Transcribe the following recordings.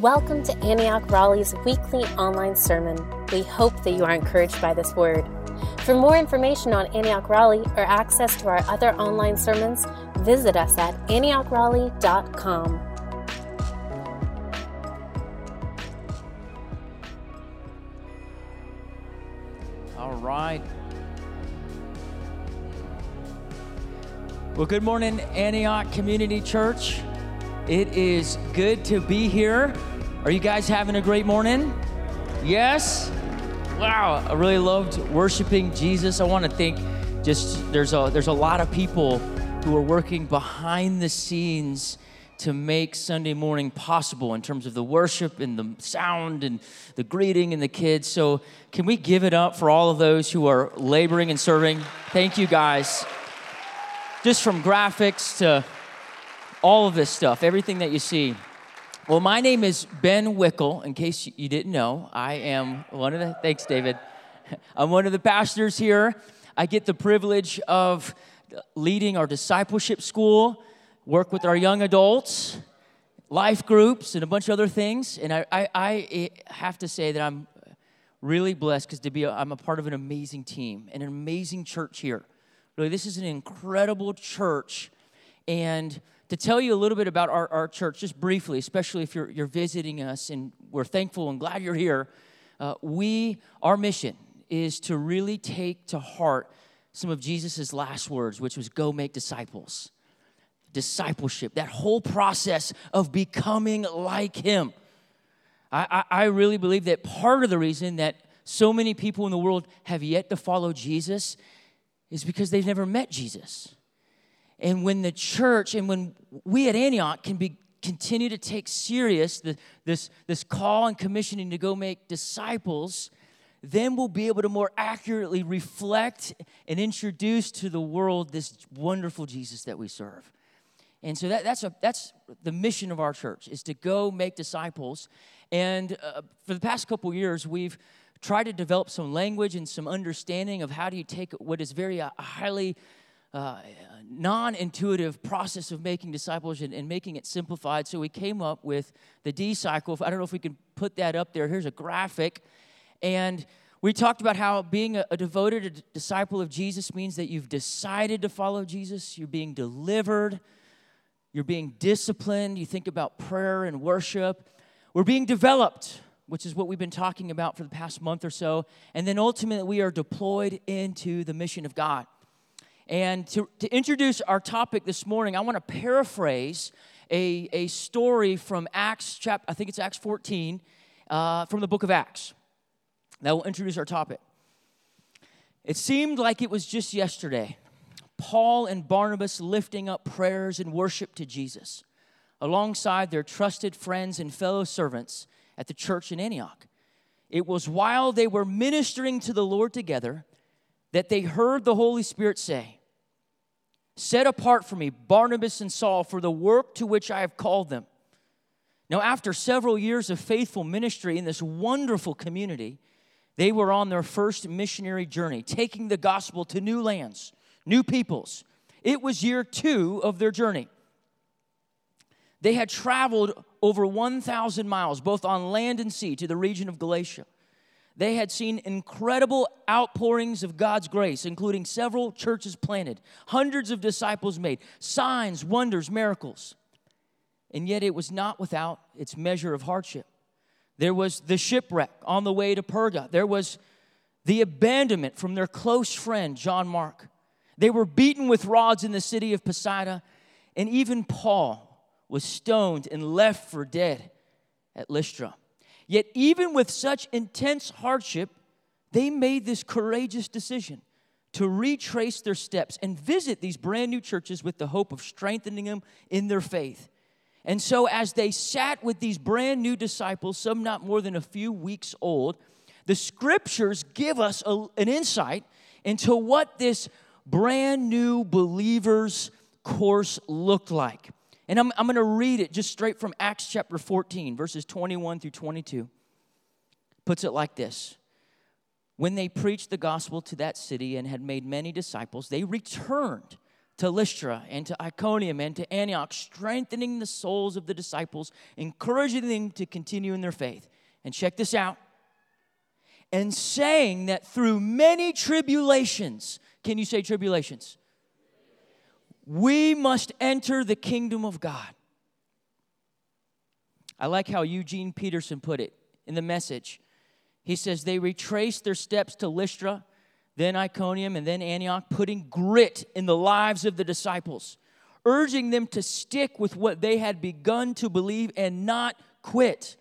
Welcome to Antioch Raleigh's weekly online sermon. We hope that you are encouraged by this word. For more information on Antioch Raleigh or access to our other online sermons, visit us at AntiochRaleigh.com. All right. Well, good morning, Antioch Community Church. It is good to be here. Are you guys having a great morning? Yes? Wow, I really loved worshiping Jesus. I want to thank just there's a there's a lot of people who are working behind the scenes to make Sunday morning possible in terms of the worship and the sound and the greeting and the kids. So, can we give it up for all of those who are laboring and serving? Thank you guys. Just from graphics to all of this stuff, everything that you see. Well, my name is Ben Wickel. In case you didn't know, I am one of the, thanks, David. I'm one of the pastors here. I get the privilege of leading our discipleship school, work with our young adults, life groups, and a bunch of other things. And I, I, I eh, have to say that I'm really blessed because to be, a, I'm a part of an amazing team and an amazing church here. Really, this is an incredible church. And to tell you a little bit about our, our church, just briefly, especially if you're, you're visiting us, and we're thankful and glad you're here. Uh, we, our mission is to really take to heart some of Jesus' last words, which was go make disciples. Discipleship, that whole process of becoming like Him. I, I, I really believe that part of the reason that so many people in the world have yet to follow Jesus is because they've never met Jesus. And when the church and when we at Antioch can be continue to take serious the, this, this call and commissioning to go make disciples, then we'll be able to more accurately reflect and introduce to the world this wonderful Jesus that we serve. And so that, that's, a, that's the mission of our church is to go make disciples. And uh, for the past couple years, we've tried to develop some language and some understanding of how do you take what is very uh, highly uh, non intuitive process of making disciples and, and, making it simplified. So we came up with the D cycle. I don't know if we can put that up there. Here's a graphic. And we talked about how being a, a devoted disciple of Jesus means that you've decided to follow Jesus, you're being delivered, you're being disciplined. You think about prayer and worship. We're being developed, which is what we've been talking about for the past month or so. And then ultimately, we are deployed into the mission of God. And to, to introduce our topic this morning, I want to paraphrase a, a story from Acts chapter, I think it's Acts 14, uh, from the book of Acts. That will introduce our topic. It seemed like it was just yesterday. Paul and Barnabas lifting up prayers and worship to Jesus alongside their trusted friends and fellow servants at the church in Antioch. It was while they were ministering to the Lord together that they heard the Holy Spirit say, Set apart for me Barnabas and Saul for the work to which I have called them. Now, after several years of faithful ministry in this wonderful community, they were on their first missionary journey, taking the gospel to new lands, new peoples. It was year two of their journey. They had traveled over 1,000 miles, both on land and sea, to the region of Galatia they had seen incredible outpourings of God's grace, including several churches planted, hundreds of disciples made, signs, wonders, miracles. And yet it was not without its measure of hardship. There was the shipwreck on the way to Perga. There was the abandonment from their close friend, John Mark. They were beaten with rods in the city of Pisidia, and even Paul was stoned and left for dead at Lystra. Yet, even with such intense hardship, they made this courageous decision to retrace their steps and visit these brand new churches with the hope of strengthening them in their faith. And so, as they sat with these brand new disciples, some not more than a few weeks old, the scriptures give us a, an insight into what this brand new believer's course looked like. And I'm, I'm going to read it just straight from Acts chapter 14, verses 21 through 22. Puts it like this When they preached the gospel to that city and had made many disciples, they returned to Lystra and to Iconium and to Antioch, strengthening the souls of the disciples, encouraging them to continue in their faith. And check this out. And saying that through many tribulations, can you say tribulations? We must enter the kingdom of God. I like how Eugene Peterson put it in the message. He says, They retraced their steps to Lystra then Iconium, and then Antioch, putting grit in the lives of the disciples, urging them to stick with what they had begun to believe and not quit,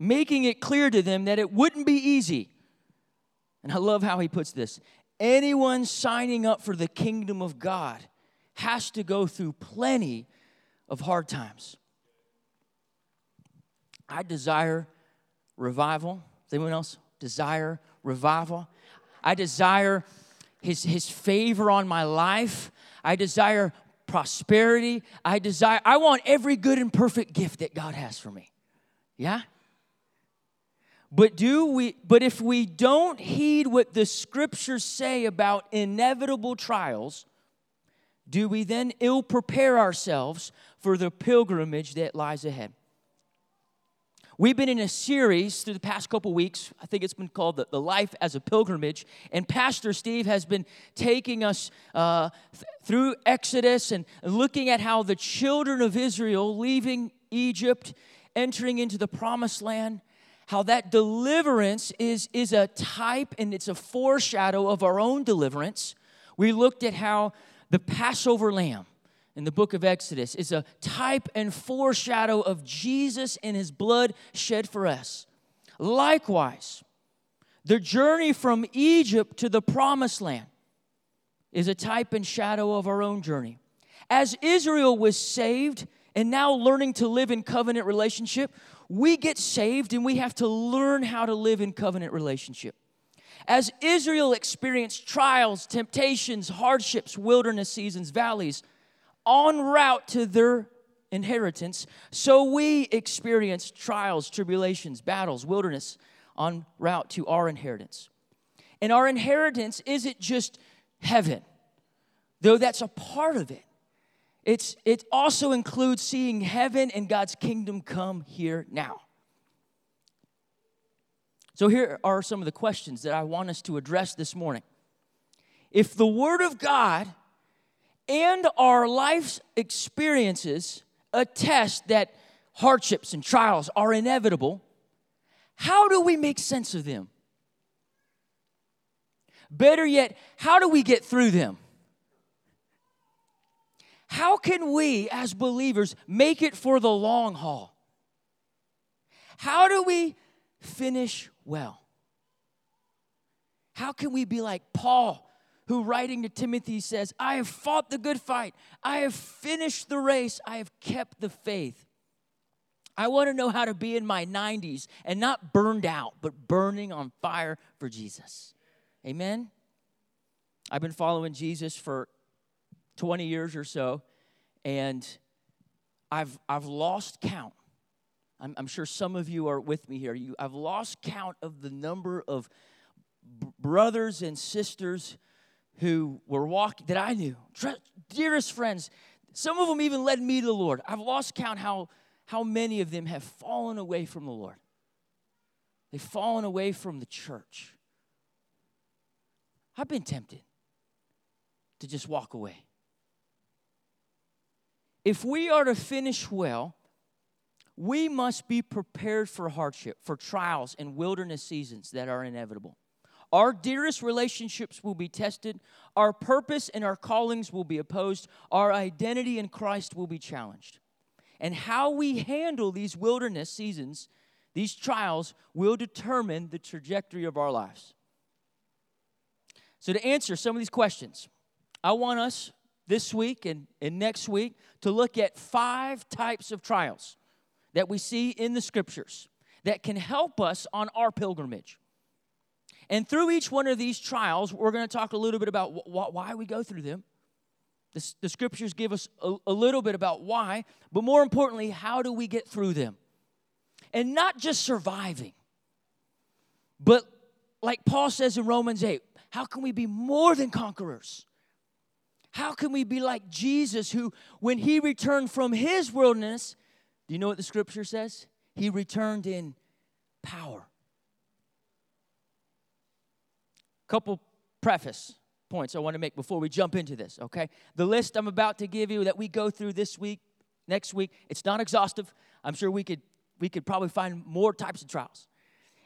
making it clear to them that it wouldn't be easy. And I love how he puts this anyone signing up for the kingdom of God has to go through plenty of hard times. I desire revival. Does anyone else desire revival? I desire his, his favor on my life. I desire prosperity. I desire, I want every good and perfect gift that God has for me. Yeah? But do we but if we don't heed what the scriptures say about inevitable trials, do we then ill prepare ourselves for the pilgrimage that lies ahead? We've been in a series through the past couple weeks. I think it's been called the, Life as a Pilgrimage. And Pastor Steve has been taking us uh, th- through Exodus and looking at how the children of Israel leaving Egypt, entering into the promised land, how that deliverance is, is a type and it's a foreshadow of our own deliverance. We looked at how the Passover lamb in the book of Exodus is a type and foreshadow of Jesus and his blood shed for us. Likewise, the journey from Egypt to the promised land is a type and shadow of our own journey. As Israel was saved and now learning to live in covenant relationship, we get saved and we have to learn how to live in covenant relationship. As Israel experienced trials, temptations, hardships, wilderness seasons, valleys, en route to their inheritance. So we experience trials, tribulations, battles, wilderness en route to our inheritance. And our inheritance isn't just heaven, though that's a part of it. It's, it also includes seeing heaven and God's kingdom come here now. So, here are some of the questions that I want us to address this morning. If the Word of God and our life's experiences attest that hardships and trials are inevitable, how do we make sense of them? Better yet, how do we get through them? How can we, as believers, make it for the long haul? How do we finish well? How can we be like Paul, who, writing to Timothy, says, I have fought the good fight, I have finished the race, I have kept the faith. I want to know how to be in my 90s and not burned out, but burning on fire for Jesus. Amen? I've been following Jesus for 20 years or so, and I've, I've lost count. I'm, I'm sure some of you are with me here. You, I've lost count of the number of b- brothers and sisters who were walking that I knew, dearest friends. Some of them even led me to the Lord. I've lost count how, how many of them have fallen away from the Lord. They've fallen away from the church. I've been tempted to just walk away. If we are to finish well, we must be prepared for hardship, for trials and wilderness seasons that are inevitable. Our dearest relationships will be tested. Our purpose and our callings will be opposed. Our identity in Christ will be challenged. And how we handle these wilderness seasons, these trials, will determine the trajectory of our lives. So, to answer some of these questions, I want us this week and, and next week to look at five types of trials that we see in the scriptures that can help us on our pilgrimage. And through each one of these trials, we're going to talk a little bit about wh- wh- why we go through them. The, the scriptures give us a, a little bit about why, but more importantly, how do we get through them? And not just surviving, but like Paul says in Romans 8, how can we be more than conquerors? How can we be like Jesus, who, when he returned from his wilderness, do you know what the scripture says? He returned in power. Couple preface points I want to make before we jump into this, okay? The list I'm about to give you that we go through this week, next week, it's not exhaustive. I'm sure we could we could probably find more types of trials.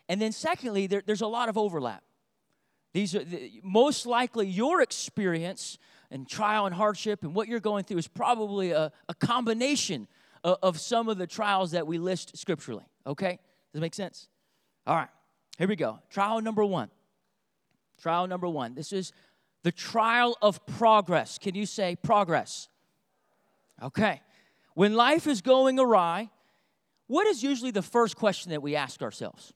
And then secondly, there, there's a lot of overlap. These are the, most likely your experience and trial and hardship and what you're going through is probably a, a combination of, some of the trials that we list scripturally. Okay? Does it make sense? All right, here we go. Trial number one. Trial number one. This is the trial of progress. Can you say progress? Okay. When life is going awry, what is usually the first question that we ask ourselves?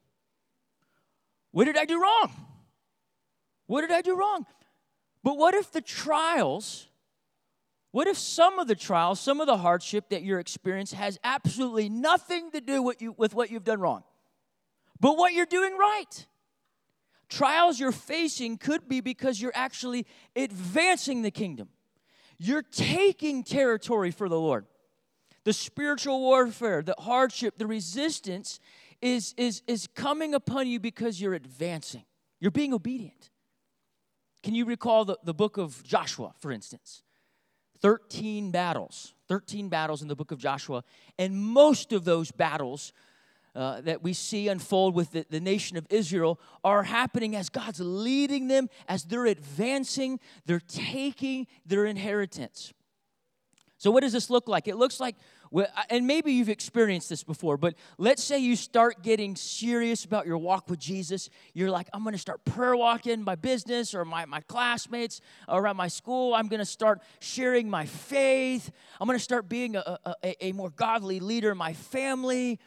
What did I do wrong? What did I do wrong? But what if the trials, what if some of the trials, some of the hardship that you're experiencing has absolutely nothing to do with, you, with what you've done wrong, but what you're doing right? Trials you're facing could be because you're actually advancing the kingdom. You're taking territory for the Lord. The spiritual warfare, the hardship, the resistance is, is, is coming upon you because you're advancing. You're being obedient. Can you recall the, the book of Joshua, for instance? 13 battles, 13 battles in the book of Joshua, and most of those battles uh, that we see unfold with the, the nation of Israel are happening as God's leading them, as they're advancing, they're taking their inheritance. So, what does this look like? It looks like and maybe you've experienced this before, but let's say you start getting serious about your walk with Jesus. You're like, I'm going to start prayer walking my business or my, my classmates around my school. I'm going to start sharing my faith. I'm going to start being a, a, a more godly leader in my family.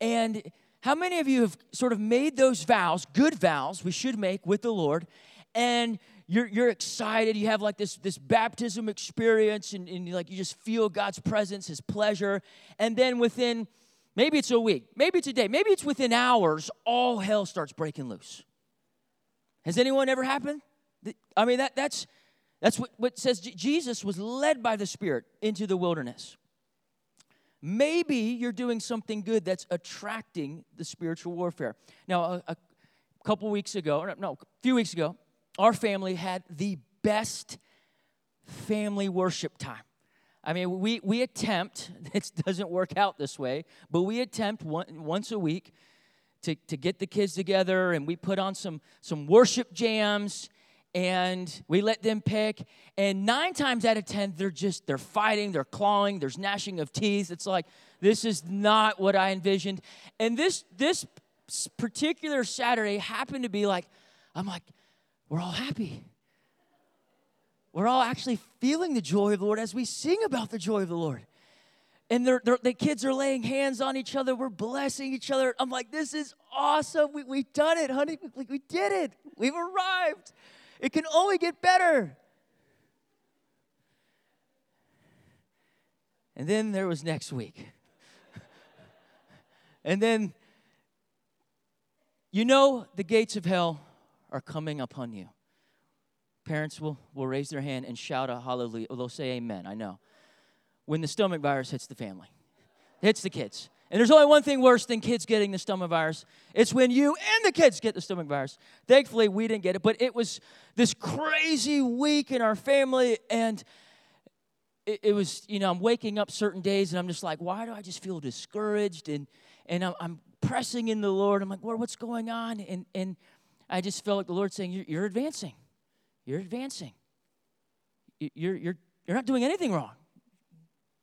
And how many of you have sort of made those vows, good vows we should make with the Lord, and you're, you're excited. You have like this, this baptism experience and, and like you just feel god's presence his pleasure. And then within maybe it's a week maybe it's a day maybe it's within hours all hell starts breaking loose. Has anyone ever happened? I mean that, that's that's what, what says jesus was led by the spirit into the wilderness. Maybe you're doing something good that's attracting the spiritual warfare. Now a, a couple weeks ago no a few weeks ago our family had the best family worship time. I mean, we, we attempt, it doesn't work out this way, but we attempt one, once a week to, to get the kids together and we put on some, some worship jams and we let them pick. And nine times out of 10, they're just, they're fighting, they're clawing, there's gnashing of teeth. It's like, this is not what I envisioned. And this, this particular Saturday happened to be like, I'm like, we're all happy. We're all actually feeling the joy of the Lord as we sing about the joy of the Lord. And they're, they're, the kids are laying hands on each other. We're blessing each other. I'm like, this is awesome. We, we've done it, honey. We, we did it. We've arrived. It can only get better. And then there was next week. and then, you know, the gates of hell are coming upon you. Parents will, will raise their hand and shout a hallelujah. They'll say amen, I know. When the stomach virus hits the family, hits the kids. And there's only one thing worse than kids getting the stomach virus. It's when you and the kids get the stomach virus. Thankfully, we didn't get it, but it was this crazy week in our family. And it, it was, you know, I'm waking up certain days and I'm just like, why do I just feel discouraged? And, and I'm, I'm pressing in the Lord. I'm like, Lord, what's going on? And, and I just felt like the Lord saying, You're, you're advancing. You're advancing. You're, you're, you're not doing anything wrong.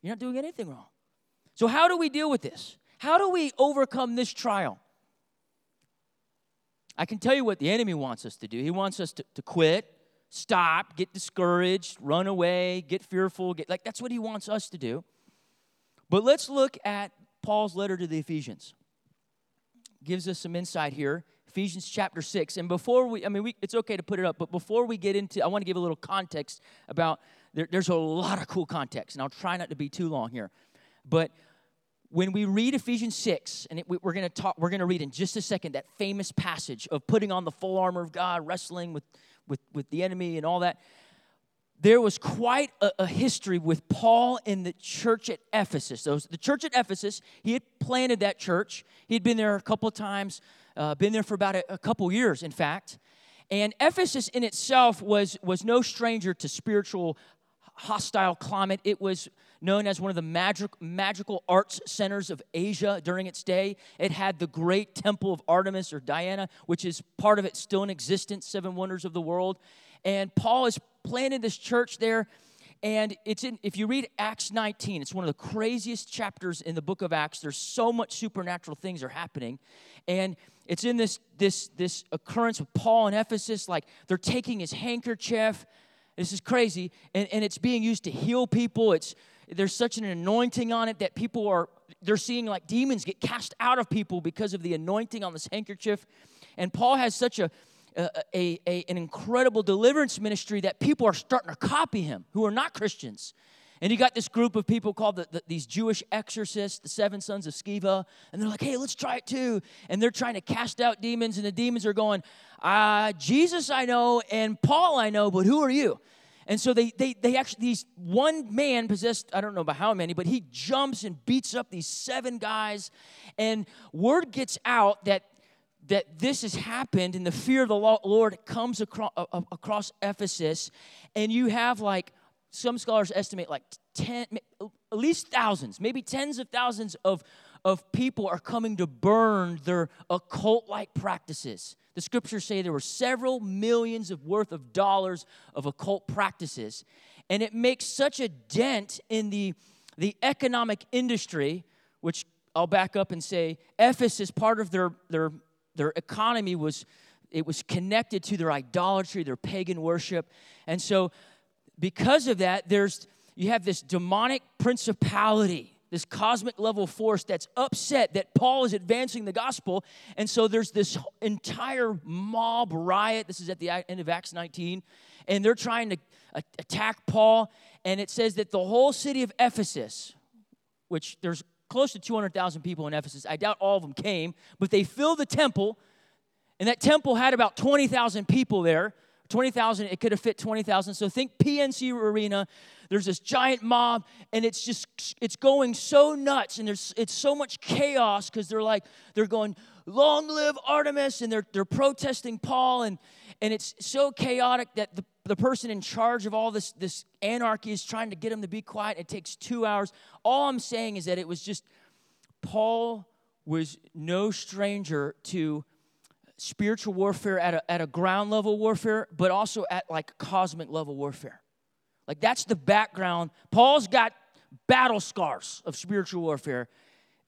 You're not doing anything wrong. So, how do we deal with this? How do we overcome this trial? I can tell you what the enemy wants us to do. He wants us to, to quit, stop, get discouraged, run away, get fearful. Get, like, that's what he wants us to do. But let's look at Paul's letter to the Ephesians. Gives us some insight here Ephesians chapter 6. And before we, I mean, we, it's okay to put it up, but before we get into, I want to give a little context about, there, there's a lot of cool context, and I'll try not to be too long here. But when we read Ephesians 6, and it, we, we're going to talk, we're going to read in just a second that famous passage of putting on the full armor of God, wrestling with, with, with the enemy and all that. there was quite a, a, history with Paul in the church at Ephesus. So the church at Ephesus, he had planted that church. He had been there a couple of times, uh, been there for about a, a couple years, in fact. And Ephesus in itself was, was no stranger to spiritual hostile climate. It was known as one of the magic, magical arts centers of Asia during its day. It had the great temple of Artemis or Diana, which is part of it still in existence, seven wonders of the world. And Paul has planted this church there. And it's in, if you read Acts 19, it's one of the craziest chapters in the book of Acts. There's so much supernatural things are happening. And it's in this, this, this occurrence with Paul in Ephesus, like they're taking his handkerchief. This is crazy. And, and it's being used to heal people. It's there's such an anointing on it that people are they're seeing like demons get cast out of people because of the anointing on this handkerchief. And Paul has such a a, a, a, an incredible deliverance ministry that people are starting to copy him who are not Christians. And you got this group of people called the, the, these Jewish exorcists, the seven sons of Sceva, and they're like, hey, let's try it too. And they're trying to cast out demons, and the demons are going, uh, Jesus I know, and Paul I know, but who are you? And so they, they, they actually, these one man possessed, I don't know about how many, but he jumps and beats up these seven guys. And word gets out that that this has happened and the fear of the Lord comes across, across Ephesus, and you have like some scholars estimate like 10, at least thousands, maybe tens of thousands of, of people are coming to burn their occult like practices. The scriptures say there were several millions of worth of dollars of occult practices. And it makes such a dent in the, the economic industry, which I'll back up and say Ephesus, part of their, their their economy was it was connected to their idolatry, their pagan worship. And so because of that, there's you have this demonic principality, this cosmic level force that's upset that Paul is advancing the gospel. And so there's this entire mob riot. This is at the end of Acts 19. And they're trying to attack Paul. And it says that the whole city of Ephesus, which there's close to 200,000 people in Ephesus. I doubt all of them came, but they filled the temple, and that temple had about 20,000 people there. 20,000, it could have fit 20,000. So think PNC Arena. There's this giant mob, and it's just, it's going so nuts, and there's, it's so much chaos because they're like, they're going, long live Artemis, and they're, they're protesting Paul, and, and it's so chaotic that the, the person in charge of all this, this anarchy is trying to get them to be quiet. It takes two hours. All I'm saying is that it was just, Paul was no stranger to spiritual warfare at a, at a ground level warfare, but also at like cosmic level warfare. Like that's the background. Paul's got battle scars of spiritual warfare.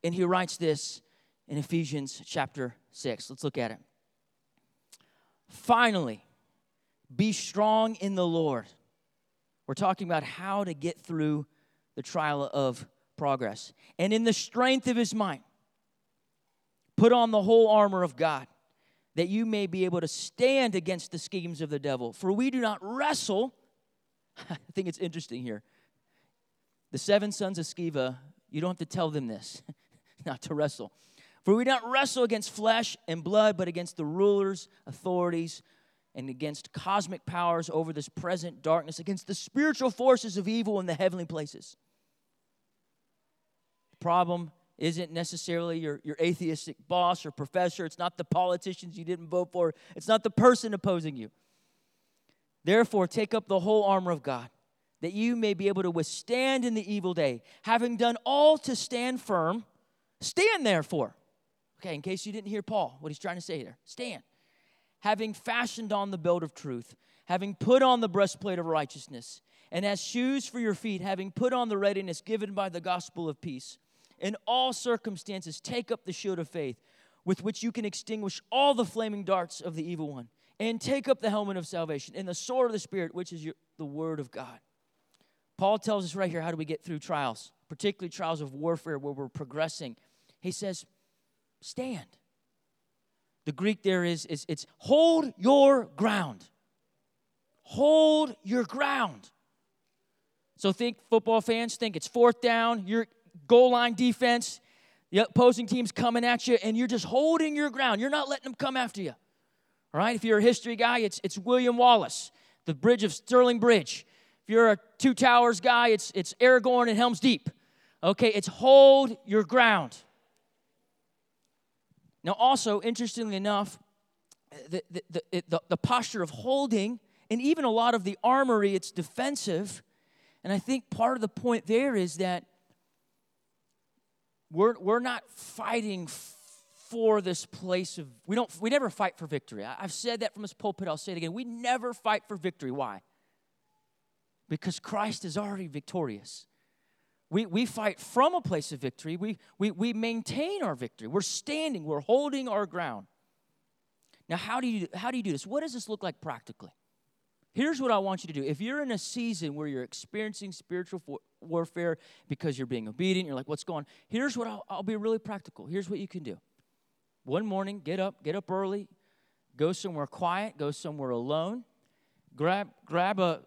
And he writes this in Ephesians chapter 6. Let's look at it. Finally, be strong in the Lord. We're talking about how to get through the trial of progress. And in the strength of his might, put on the whole armor of God that you may be able to stand against the schemes of the devil. For we do not wrestle. I think it's interesting here. The seven sons of Sceva, you don't have to tell them this, not to wrestle. For we do not wrestle against flesh and blood, but against the rulers, authorities, and against cosmic powers over this present darkness, against the spiritual forces of evil in the heavenly places. The problem isn't necessarily your, your atheistic boss or professor. It's not the politicians you didn't vote for. It's not the person opposing you. Therefore, take up the whole armor of God, that you may be able to withstand in the evil day. Having done all to stand firm, stand therefore. Okay, in case you didn't hear Paul, what he's trying to say there stand. Having fashioned on the belt of truth, having put on the breastplate of righteousness, and as shoes for your feet, having put on the readiness given by the gospel of peace in all circumstances, take up the shield of faith with which you can extinguish all the flaming darts of the evil one. And take up the helmet of salvation and the sword of the Spirit, which is your, the word of God. Paul tells us right here how do we get through trials, particularly trials of warfare where we're progressing. He says, stand. The Greek there is, is it's hold your ground. Hold your ground. So think football fans, think it's fourth down, you're goal line defense, the opposing team's coming at you, and you're just holding your ground. You're not letting them come after you. All right, if you're a history guy, it's, it's William Wallace, the bridge of Stirling Bridge. If you're a Two Towers guy, it's, it's Aragorn and Helm's Deep. Okay, it's hold your ground. Now, also, interestingly enough, the, the, the, the, posture of holding and even a lot of the armory, it's defensive. And I think part of the point there is that we're, we're not fighting for this place of we don't we never fight for victory. I, have said that from this pulpit i'll say it again. We never fight for victory. Why? Because christ is already victorious. We, we fight from a place of victory. We, we, we maintain our victory. We're standing. We're holding our ground. Now how do you how do you do this? What does this look like practically here's what i want you to do. If you're in a season where you're experiencing spiritual warfare because you're being obedient you're like what's going on here's what I'll, I'll be really practical. Here's what you can do. One morning, get up, get up early, go somewhere quiet, go somewhere alone, grab, grab a,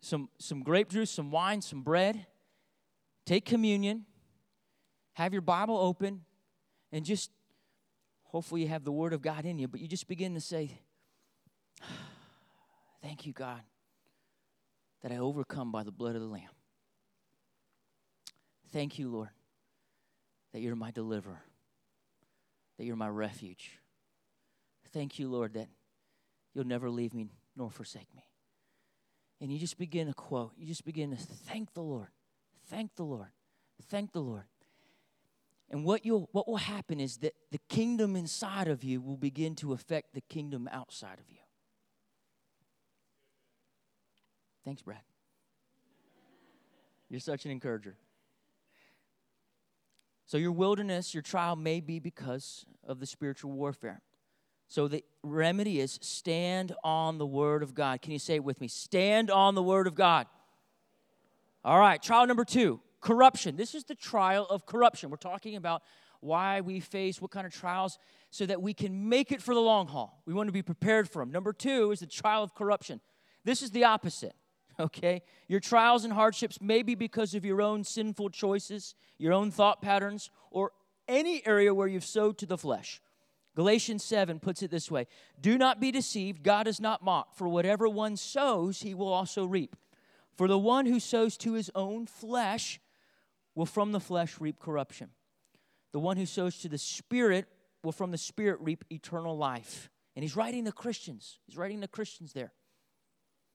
some, some grape juice, some wine, some bread, take communion, have your Bible open, and just hopefully you have the Word of God in you, but you just begin to say, Thank you, God, that I overcome by the blood of the Lamb. Thank you, Lord, that you're my deliverer that you're my refuge. Thank you, Lord, that you'll never leave me nor forsake me. And you just begin to quote, you just begin to thank the Lord, thank the Lord, thank the Lord. And what, you'll, what will happen is that the kingdom inside of you will begin to affect the kingdom outside of you. Thanks, Brad. You're such an encourager. So, your wilderness, your trial may be because of the spiritual warfare. So, the remedy is stand on the word of God. Can you say it with me? Stand on the word of God. All right, trial number two corruption. This is the trial of corruption. We're talking about why we face what kind of trials so that we can make it for the long haul. We want to be prepared for them. Number two is the trial of corruption. This is the opposite okay? Your trials and hardships may be because of your own sinful choices, your own thought patterns, or any area where you've sowed to the flesh. Galatians 7 puts it this way Do not be deceived, God is not mocked, for whatever one sows, he will also reap. For the one who sows to his own flesh will from the flesh reap corruption. The one who sows to the Spirit will from the Spirit reap eternal life. And he's writing to Christians. He's writing to Christians there.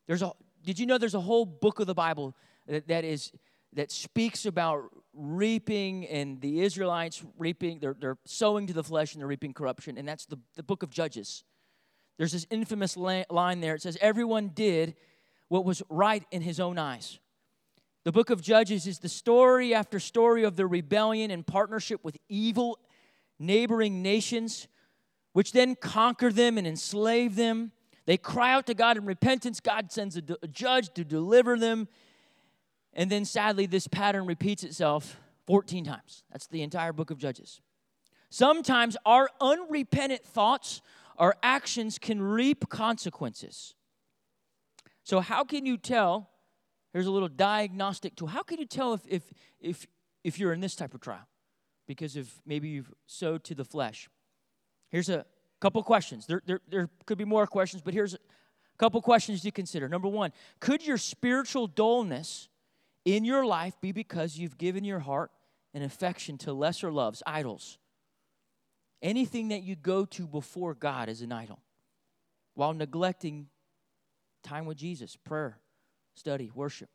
There's a, did you know there's a whole book of the Bible that, that is that speaks about reaping and the Israelites reaping, they're, they're sowing to the flesh and they're reaping corruption, and that's the, the book of Judges. There's this infamous line there. It says, Everyone did what was right in his own eyes. The book of Judges is the story after story of the rebellion and partnership with evil neighboring nations, which then conquer them and enslave them. They cry out to God in repentance. God sends a, judge to deliver them. And then sadly, this pattern repeats itself 14 times. That's the entire book of Judges. Sometimes our unrepentant thoughts, our actions can reap consequences. So, how can you tell? Here's a little diagnostic tool. How can you tell if, if, if, if you're in this type of trial? Because of maybe you've sowed to the flesh. Here's a Couple questions. There, there, there could be more questions, but here's a couple questions to consider. Number one, could your spiritual dullness in your life be because you've given your heart and affection to lesser loves, idols? Anything that you go to before God is an idol while neglecting time with Jesus, prayer, study, worship.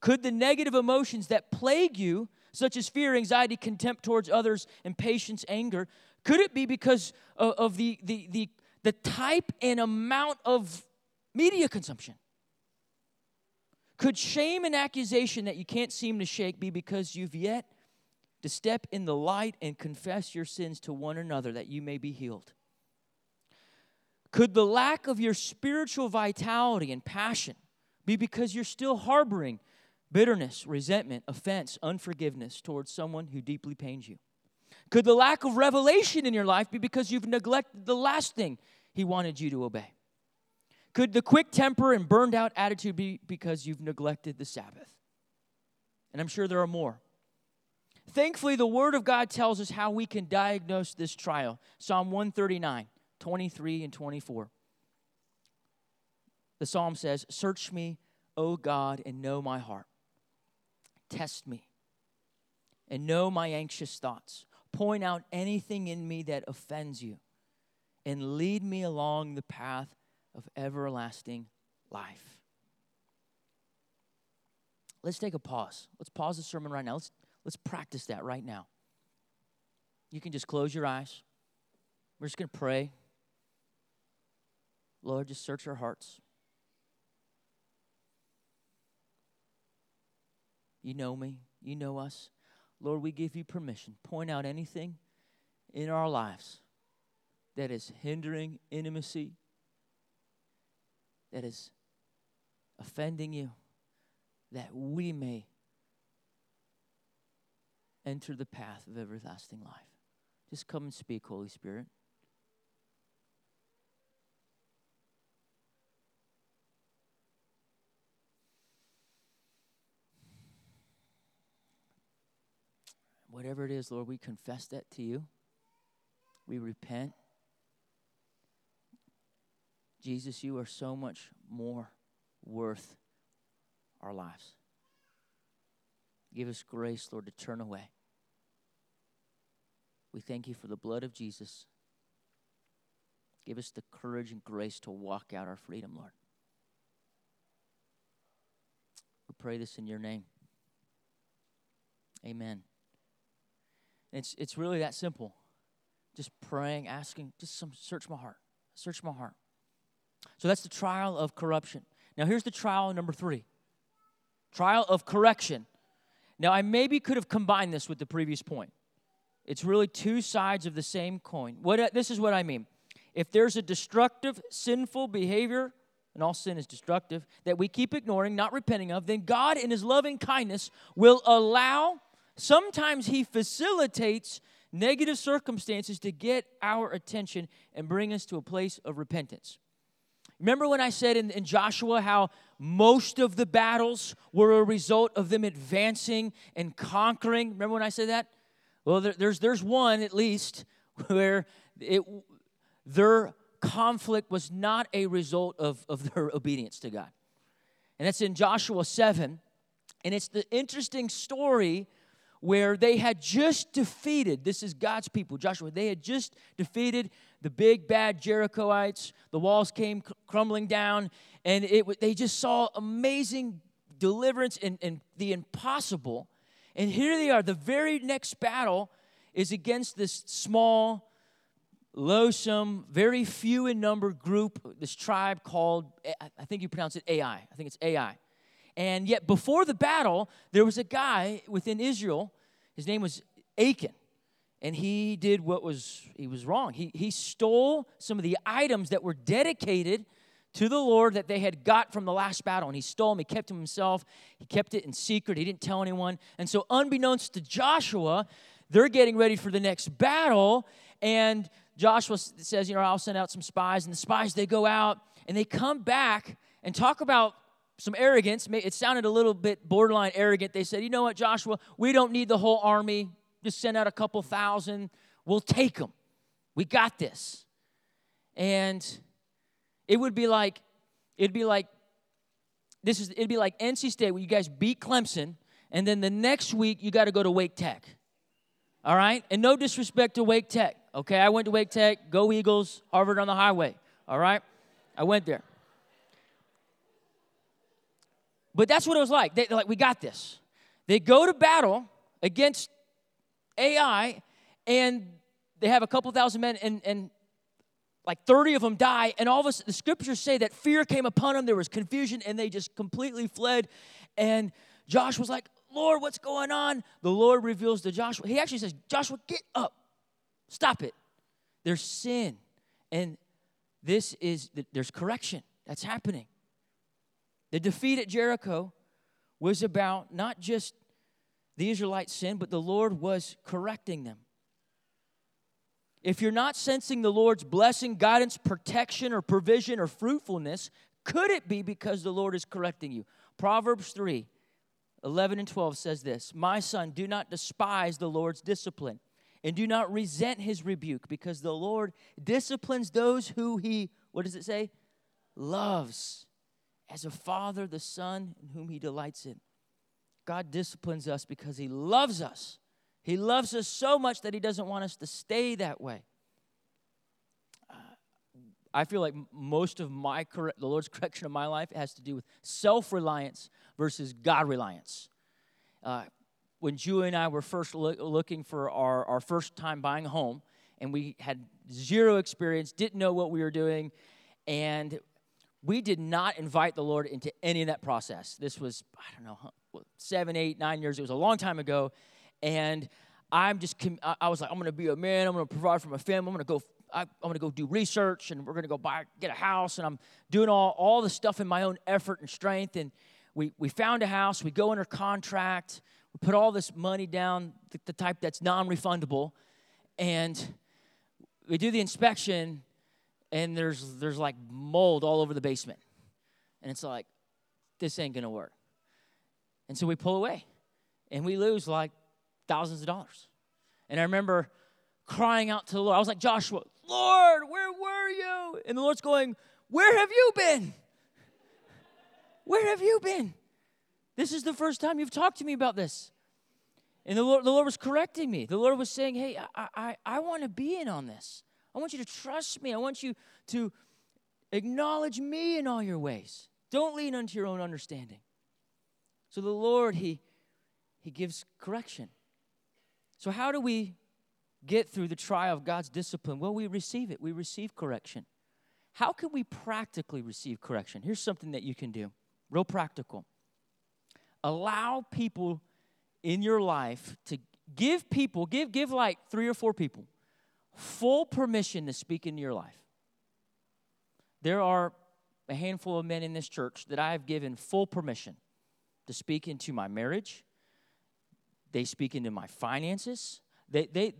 Could the negative emotions that plague you, such as fear, anxiety, contempt towards others, impatience, anger, could it be because of, of the, the, the, the type and amount of media consumption? Could shame and accusation that you can't seem to shake be because you've yet to step in the light and confess your sins to one another that you may be healed? Could the lack of your spiritual vitality and passion be because you're still harboring bitterness, resentment, offense, unforgiveness towards someone who deeply pains you? Could the lack of revelation in your life be because you've neglected the last thing He wanted you to obey? Could the quick temper and burned out attitude be because you've neglected the Sabbath? And I'm sure there are more. Thankfully, the Word of God tells us how we can diagnose this trial. Psalm 139, 23 and 24. The psalm says, Search me, O God, and know my heart. Test me and know my anxious thoughts. Point out anything in me that offends you, and lead me along the path of everlasting life. Let's take a pause. Let's pause the sermon right now. Let's, let's practice that right now. You can just close your eyes. We're just going to pray. Lord, just search our hearts. You know me, you know us. Lord, we give you permission. Point out anything in our lives that is hindering intimacy, that is offending you, that we may enter the path of everlasting life. Just come and speak, Holy Spirit. Whatever it is, Lord, we confess that to you. We repent. Jesus, you are so much more worth our lives. Give us grace, Lord, to turn away. We thank you for the blood of Jesus. Give us the courage and grace to walk out our freedom, Lord. We pray this in your name. Amen. It's, it's really that simple. Just praying, asking, just some search my heart. Search my heart. So that's the trial of corruption. Now here's the trial number three. Trial of correction. Now I maybe could have combined this with the previous point. It's really two sides of the same coin. What uh, this is what I mean. If there's a destructive, sinful behavior, and all sin is destructive, that we keep ignoring, not repenting of, then God in his loving kindness will allow Sometimes He facilitates negative circumstances to get our attention and bring us to a place of repentance. Remember when I said in, in, Joshua how most of the battles were a result of them advancing and conquering? Remember when I said that? Well, there, there's, there's one at least where it, their conflict was not a result of, of their obedience to God. And that's in Joshua 7. And it's the interesting story where they had just defeated, this is God's people, Joshua, they had just defeated the big bad Jerichoites. The walls came crumbling down, and it, they just saw amazing deliverance and, and the impossible. And here they are. The very next battle is against this small, loathsome, very few in number group, this tribe called, I think you pronounce it Ai. I think it's Ai. And yet, before the battle, there was a guy within Israel. His name was Achan. And he did what was he was wrong. He, he stole some of the items that were dedicated to the Lord that they had got from the last battle. And he stole them. He kept them himself. He kept it in secret. He didn't tell anyone. And so, unbeknownst to Joshua, they're getting ready for the next battle. And Joshua says, You know, I'll send out some spies. And the spies, they go out and they come back and talk about some arrogance. It sounded a little bit borderline arrogant. They said, You know what, Joshua? We don't need the whole army. Just send out a couple thousand. We'll take them. We got this. And it would be like, it'd be like, this is, it'd be like NC State where you guys beat Clemson, and then the next week you got to go to Wake Tech. All right? And no disrespect to Wake Tech. Okay, I went to Wake Tech, go Eagles, Harvard on the highway. All right? I went there. But that's what it was like. They, like, we got this. They go to battle against Ai, and they have a couple thousand men, and, and like 30 of them die. And all of us, the scriptures say that fear came upon them. There was confusion, and they just completely fled. And Josh was like, Lord, what's going on? The Lord reveals to Joshua. He actually says, Joshua, get up. Stop it. There's sin. And this is, there's correction that's happening. The defeat at Jericho was about not just the Israelites' sin, but the Lord was correcting them. If you're not sensing the Lord's blessing, guidance, protection, or provision or fruitfulness, could it be because the Lord is correcting you? Proverbs 3 11 and 12 says this My son, do not despise the Lord's discipline, and do not resent his rebuke, because the Lord disciplines those who he, what does it say? Loves as a father the son in whom he delights in. God disciplines us because he loves us. He loves us so much that he doesn't want us to stay that way. Uh, I feel like most of my correct, the Lord's correction of my life has to do with self reliance versus God reliance. Uh, when Julie and I were first looking for our, our first time buying a home, and we had zero experience, didn't know what we were doing, and we did not invite the Lord into any of that process. This was, I don't know, seven, eight, nine years. It was a long time ago. And I'm just, I was like, I'm going to be a man. I'm going to provide for my family. I'm going to go, I'm going to go do research and we're going to go buy, get a house. And I'm doing all, all the stuff in my own effort and strength. And we, we found a house. We go under contract. We put all this money down, the, the type that's non refundable. And we do the inspection and there's there's like mold all over the basement. And it's like, this ain't gonna work. And so we pull away and we lose like thousands of dollars. And I remember crying out to the Lord. I was like, Joshua, Lord, where were you? And the Lord's going, Where have you been? Where have you been? This is the first time you've talked to me about this. And the Lord, the Lord was correcting me. The Lord was saying, Hey, I, I, I want to be in on this. I want you to trust me. I want you to acknowledge me in all your ways. Don't lean unto your own understanding. So the Lord, He, he gives correction. So, how do we get through the trial of God's discipline? Well, we receive it, we receive correction. How can we practically receive correction? Here's something that you can do, real practical. Allow people in your life to give people, give, give like three or four people full permission to speak into your life. There are a handful of men in this church that I have given full permission to speak into my marriage. They speak into my finances. They, they,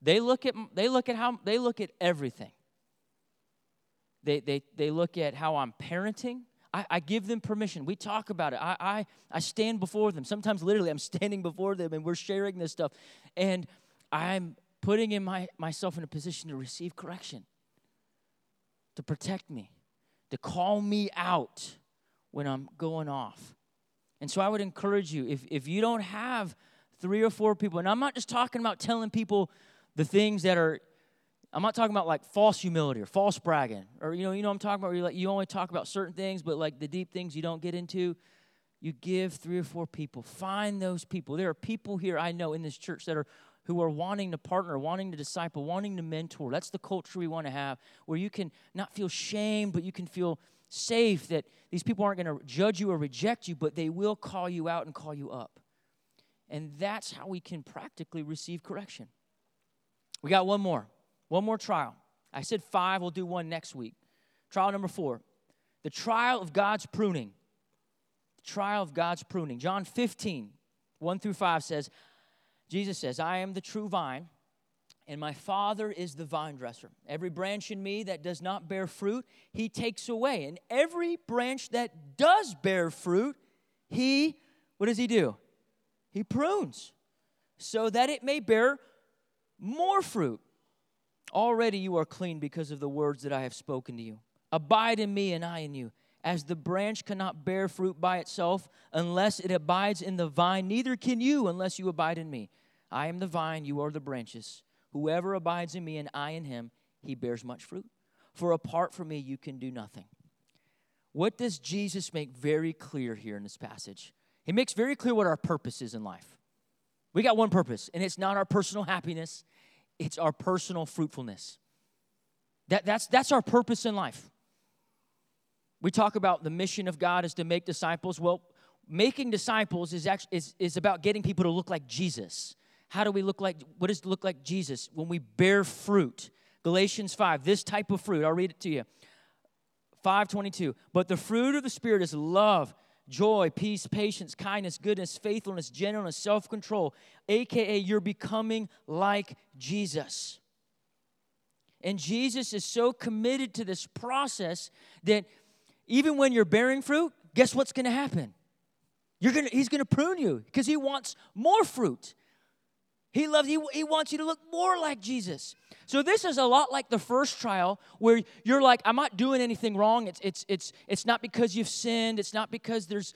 they, look, at, they look at how they look at everything. They, they, they look at how I'm parenting. I, I give them permission. We talk about it. I, I, I stand before them. Sometimes, literally, I'm standing before them and we're sharing this stuff. And I'm putting in my, myself in a position to receive correction, to protect me, to call me out when I'm going off. And so I would encourage you if, if you don't have three or four people, and I'm not just talking about telling people the things that are, I'm not talking about like false humility or false bragging, or you know, you know I'm talking about like you only talk about certain things, but like the deep things you don't get into. You give three or four people. Find those people. There are people here I know in this church that are who are wanting to partner, wanting to disciple, wanting to mentor. That's the culture we want to have, where you can not feel shame, but you can feel safe that these people aren't going to judge you or reject you, but they will call you out and call you up. And that's how we can practically receive correction. We got one more, one more trial. I said five, we'll do one next week. Trial number four the trial of God's pruning. The trial of God's pruning. John 15, 1 through 5 says, Jesus says, I am the true vine, and my Father is the vine dresser. Every branch in me that does not bear fruit, he takes away. And every branch that does bear fruit, he, what does he do? He prunes so that it may bear more fruit. Already you are clean because of the words that I have spoken to you. Abide in me, and I in you. As the branch cannot bear fruit by itself unless it abides in the vine, neither can you unless you abide in me. I am the vine, you are the branches. Whoever abides in me and I in him, he bears much fruit. For apart from me, you can do nothing. What does Jesus make very clear here in this passage? He makes very clear what our purpose is in life. We got one purpose, and it's not our personal happiness, it's our personal fruitfulness. That, that's, that's our purpose in life. We talk about the mission of God is to make disciples. Well, making disciples is, actually, is, is about getting people to look like Jesus. How do we look like, what does it look like Jesus? When we bear fruit. Galatians 5, this type of fruit, I'll read it to you. 522. But the fruit of the Spirit is love, joy, peace, patience, kindness, goodness, faithfulness, gentleness, self control, aka you're becoming like Jesus. And Jesus is so committed to this process that even when you're bearing fruit, guess what's going to happen? You're gonna, he's going to prune you because he wants more fruit. He loves, he, he wants you to look more like Jesus. So this is a lot like the first trial where you're like, I'm not doing anything wrong. It's, it's, it's, it's not because you've sinned. It's not because there's,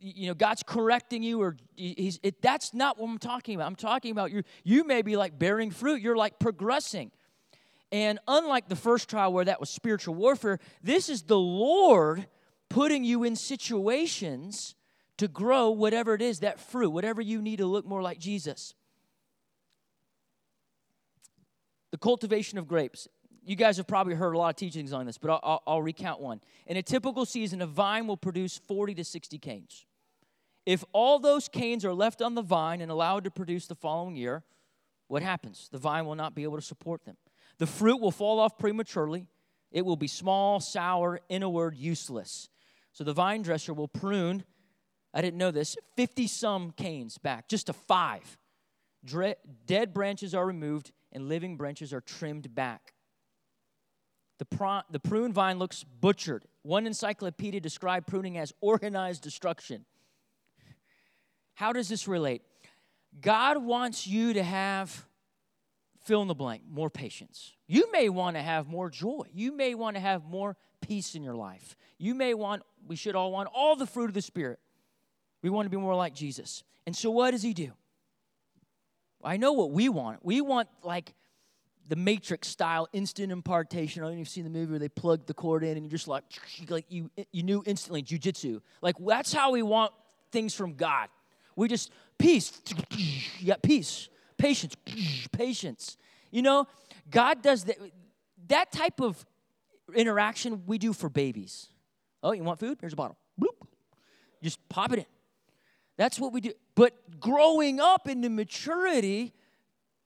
you know, God's correcting you or he's, it, that's not what I'm talking about. I'm talking about you, you may be like bearing fruit. You're like progressing. And unlike the first trial where that was spiritual warfare, this is the Lord putting you in situations to grow whatever it is, that fruit, whatever you need to look more like Jesus. The cultivation of grapes. You guys have probably heard a lot of teachings on this, but I'll, I'll, I'll recount one. In a typical season, a vine will produce 40 to 60 canes. If all those canes are left on the vine and allowed to produce the following year, what happens? The vine will not be able to support them. The fruit will fall off prematurely. It will be small, sour, in a word, useless. So the vine dresser will prune, I didn't know this, 50 some canes back, just to five. Dre- dead branches are removed and living branches are trimmed back. The, pr- the prune vine looks butchered. One encyclopedia described pruning as organized destruction. How does this relate? God wants you to have, fill in the blank, more patience. You may want to have more joy. You may want to have more peace in your life. You may want, we should all want all the fruit of the Spirit. We want to be more like Jesus. And so, what does He do? I know what we want. We want like the Matrix style instant impartation. I don't know if you've seen the movie where they plug the cord in and you're just like, like you, you knew instantly jujitsu. Like that's how we want things from God. We just peace, yeah, peace, patience, patience. You know, God does that. That type of interaction we do for babies. Oh, you want food? Here's a bottle. Bloop. Just pop it in. That's what we do. But growing up into maturity,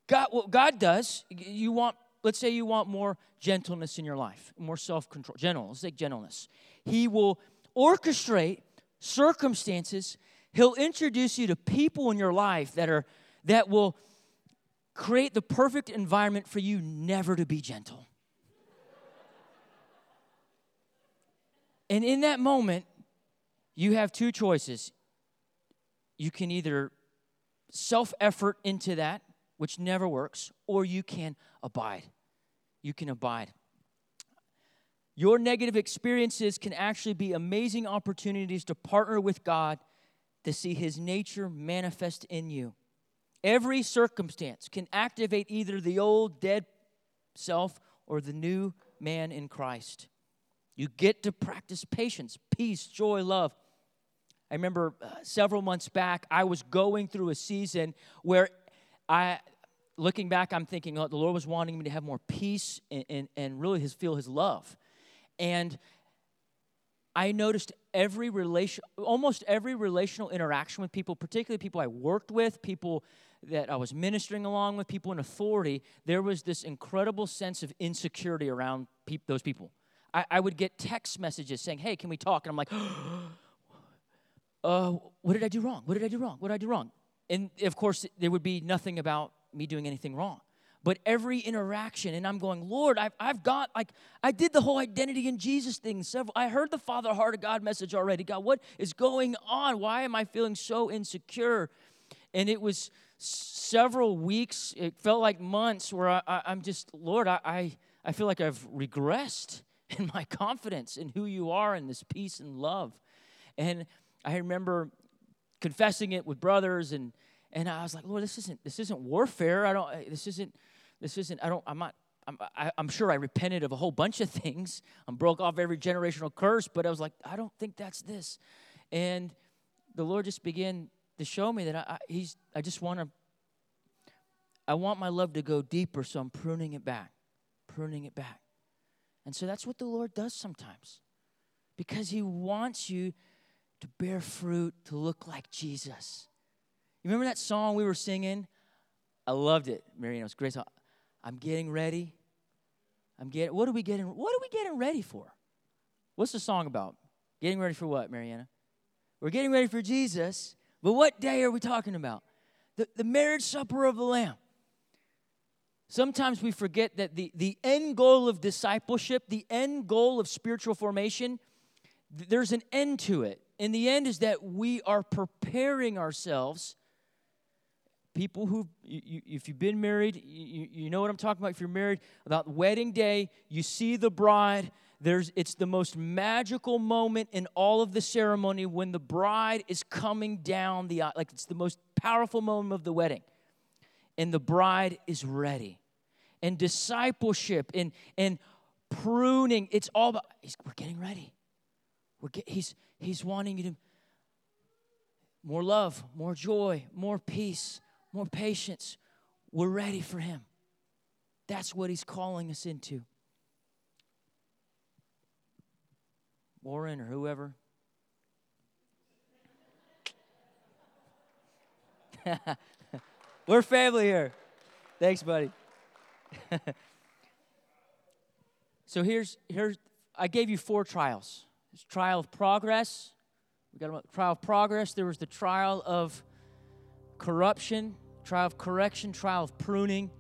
God, what God does, you want, let's say you want more gentleness in your life, more self control, gentle, let's say gentleness. He will orchestrate circumstances. He'll introduce you to people in your life that are that will create the perfect environment for you never to be gentle. and in that moment, you have two choices you can either self effort into that, which never works, or you can abide. You can abide. Your negative experiences can actually be amazing opportunities to partner with God to see His nature manifest in you. Every circumstance can activate either the old dead self or the new man in Christ. You get to practice patience, peace, joy, love I remember uh, several months back, I was going through a season where I, looking back, I'm thinking, oh, the Lord was wanting me to have more peace and, and, and really his, feel his love. And I noticed every relation, almost every relational interaction with people, particularly people I worked with, people that I was ministering along with, people in authority, there was this incredible sense of insecurity around pe- those people. I, I would get text messages saying, hey, can we talk? And I'm like, uh, what did I do wrong? What did I do wrong? What did I do wrong? And of course, there would be nothing about me doing anything wrong. But every interaction, and I'm going, Lord, I've, I've got, like, I did the whole identity in Jesus thing. Several, I heard the Father Heart of God message already. God, what is going on? Why am I feeling so insecure? And it was several weeks, it felt like months where I, am just, Lord, I, I, I feel like I've regressed in my confidence in who you are and this peace and love. And I remember confessing it with brothers and and I was like, Lord, this isn't this isn't warfare. I don't this isn't this isn't I don't I'm not I'm, I, am i am sure I repented of a whole bunch of things. I'm broke off every generational curse, but I was like, I don't think that's this. And the Lord just began to show me that I, I he's I just want to I want my love to go deeper, so I'm pruning it back, pruning it back. And so that's what the Lord does sometimes. Because he wants you to bear fruit, to look like Jesus. You remember that song we were singing? I loved it, Mariana. It was great. I'm getting ready. I'm getting. What are we getting? What are we getting ready for? What's the song about? Getting ready for what, Mariana? We're getting ready for Jesus. But what day are we talking about? The, the marriage supper of the Lamb. Sometimes we forget that the, the end goal of discipleship, the end goal of spiritual formation, there's an end to it in the end is that we are preparing ourselves people who, you, you, if you've been married, you, you know what I'm talking about. If you're married, about wedding day, you see the bride. There's, it's the most magical moment in all of the ceremony when the bride is coming down the aisle. Like it's the most powerful moment of the wedding. And the bride is ready. And discipleship and, and pruning, it's all about, we're getting ready. We're get, he's, he's wanting you to more love, more joy, more peace, more patience. We're ready for Him. That's what He's calling us into. Warren or whoever. We're family here. Thanks, buddy. so here's here's I gave you four trials. Trial of progress, we got a trial of progress. There was the trial of corruption, trial of correction, trial of pruning.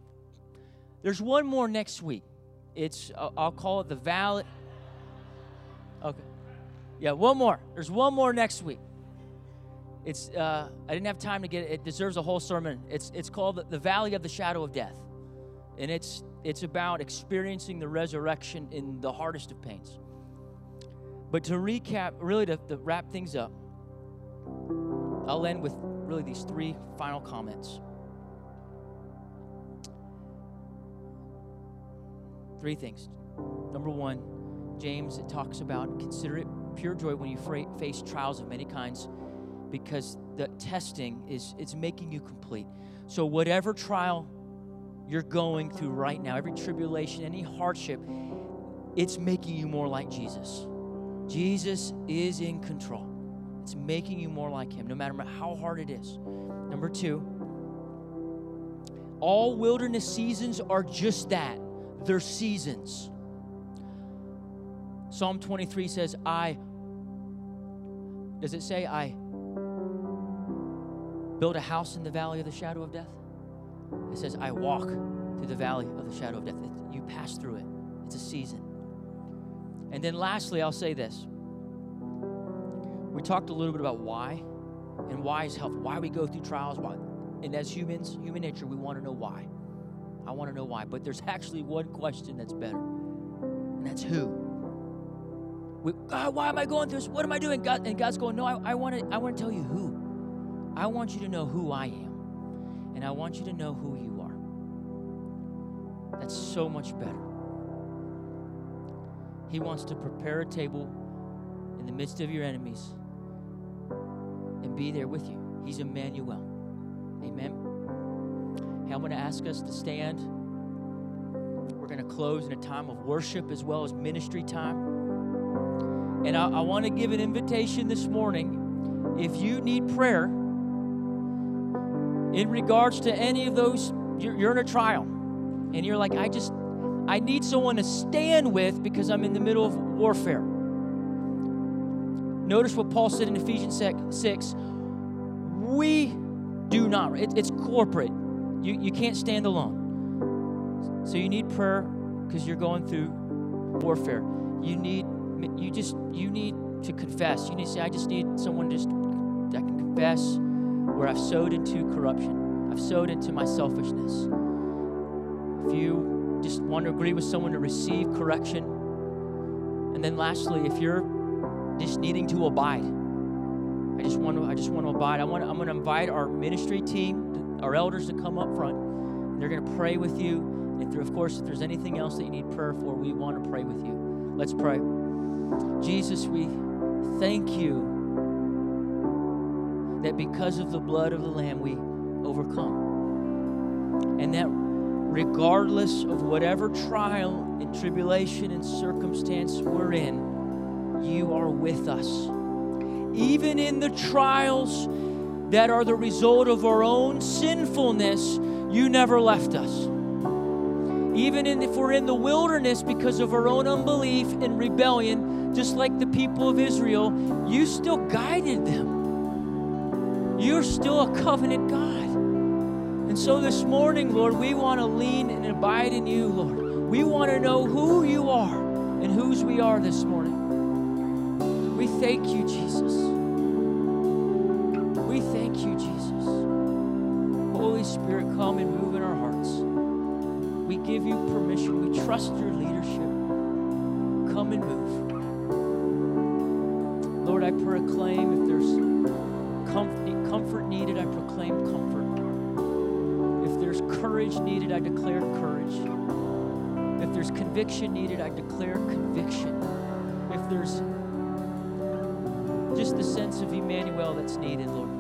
There's one more next week. It's, I'll call it the valley. Okay. Yeah, one more. There's one more next week. It's, uh, I didn't have time to get it. It deserves a whole sermon. It's, it's called the Valley of the Shadow of Death. And it's, it's about experiencing the resurrection in the hardest of pains. But to recap, really to, to wrap things up, I'll end with really these three final comments. Three things. Number one, James, it talks about consider it pure joy when you face trials of many kinds because the testing is it's making you complete. So whatever trial you're going through right now, every tribulation, any hardship, it's making you more like Jesus. Jesus is in control. It's making you more like Him, no matter how hard it is. Number two, all wilderness seasons are just that they're seasons. Psalm 23 says, I, does it say, I build a house in the valley of the shadow of death? It says, I walk through the valley of the shadow of death. You pass through it, it's a season. And then lastly, I'll say this. We talked a little bit about why and why is health, why we go through trials, why. And as humans, human nature, we want to know why. I want to know why. But there's actually one question that's better, and that's who. We, God, why am I going through this? What am I doing? God, and God's going, No, I, I want to I want to tell you who. I want you to know who I am. And I want you to know who you are. That's so much better. He wants to prepare a table in the midst of your enemies and be there with you. He's Emmanuel. Amen. Hey, I'm going to ask us to stand. We're going to close in a time of worship as well as ministry time. And I, I want to give an invitation this morning. If you need prayer in regards to any of those, you're, you're in a trial and you're like, I just, I need someone to stand with because I'm in the middle of warfare. Notice what Paul said in Ephesians 6 we do not, it, it's corporate. You, you can't stand alone. So you need prayer because you're going through warfare. You need, you just, you need to confess. You need to say, I just need someone just that can confess where I've sowed into corruption. I've sowed into my selfishness. If you just want to agree with someone to receive correction. And then lastly, if you're just needing to abide, I just want to I just want to abide. I want to, I'm going to invite our ministry team, our elders to come up front. They're going to pray with you. And if there, of course, if there's anything else that you need prayer for, we want to pray with you. Let's pray. Jesus, we thank you that because of the blood of the Lamb, we overcome. And that regardless of whatever trial and tribulation and circumstance we're in, you are with us. Even in the trials that are the result of our own sinfulness, you never left us. Even if we're in the wilderness because of our own unbelief and rebellion, just like the people of Israel, you still guided them. You're still a covenant God. And so this morning, Lord, we want to lean and abide in you, Lord. We want to know who you are and whose we are this morning. We thank you, Jesus. We thank you, Jesus. Holy Spirit, come and move in our hearts. We give you permission. We trust your leadership. Come and move. Lord, I proclaim if there's comfort needed, I proclaim comfort. Courage needed, I declare courage. If there's conviction needed, I declare conviction. If there's just the sense of Emmanuel that's needed, Lord,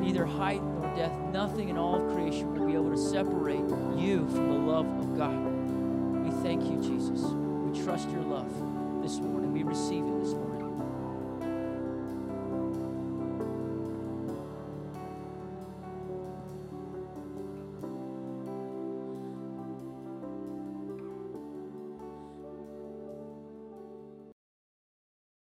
neither height nor depth, nothing in all of creation will be able to separate you from the love of God. We thank you, Jesus. We trust your love this morning. We receive it this morning.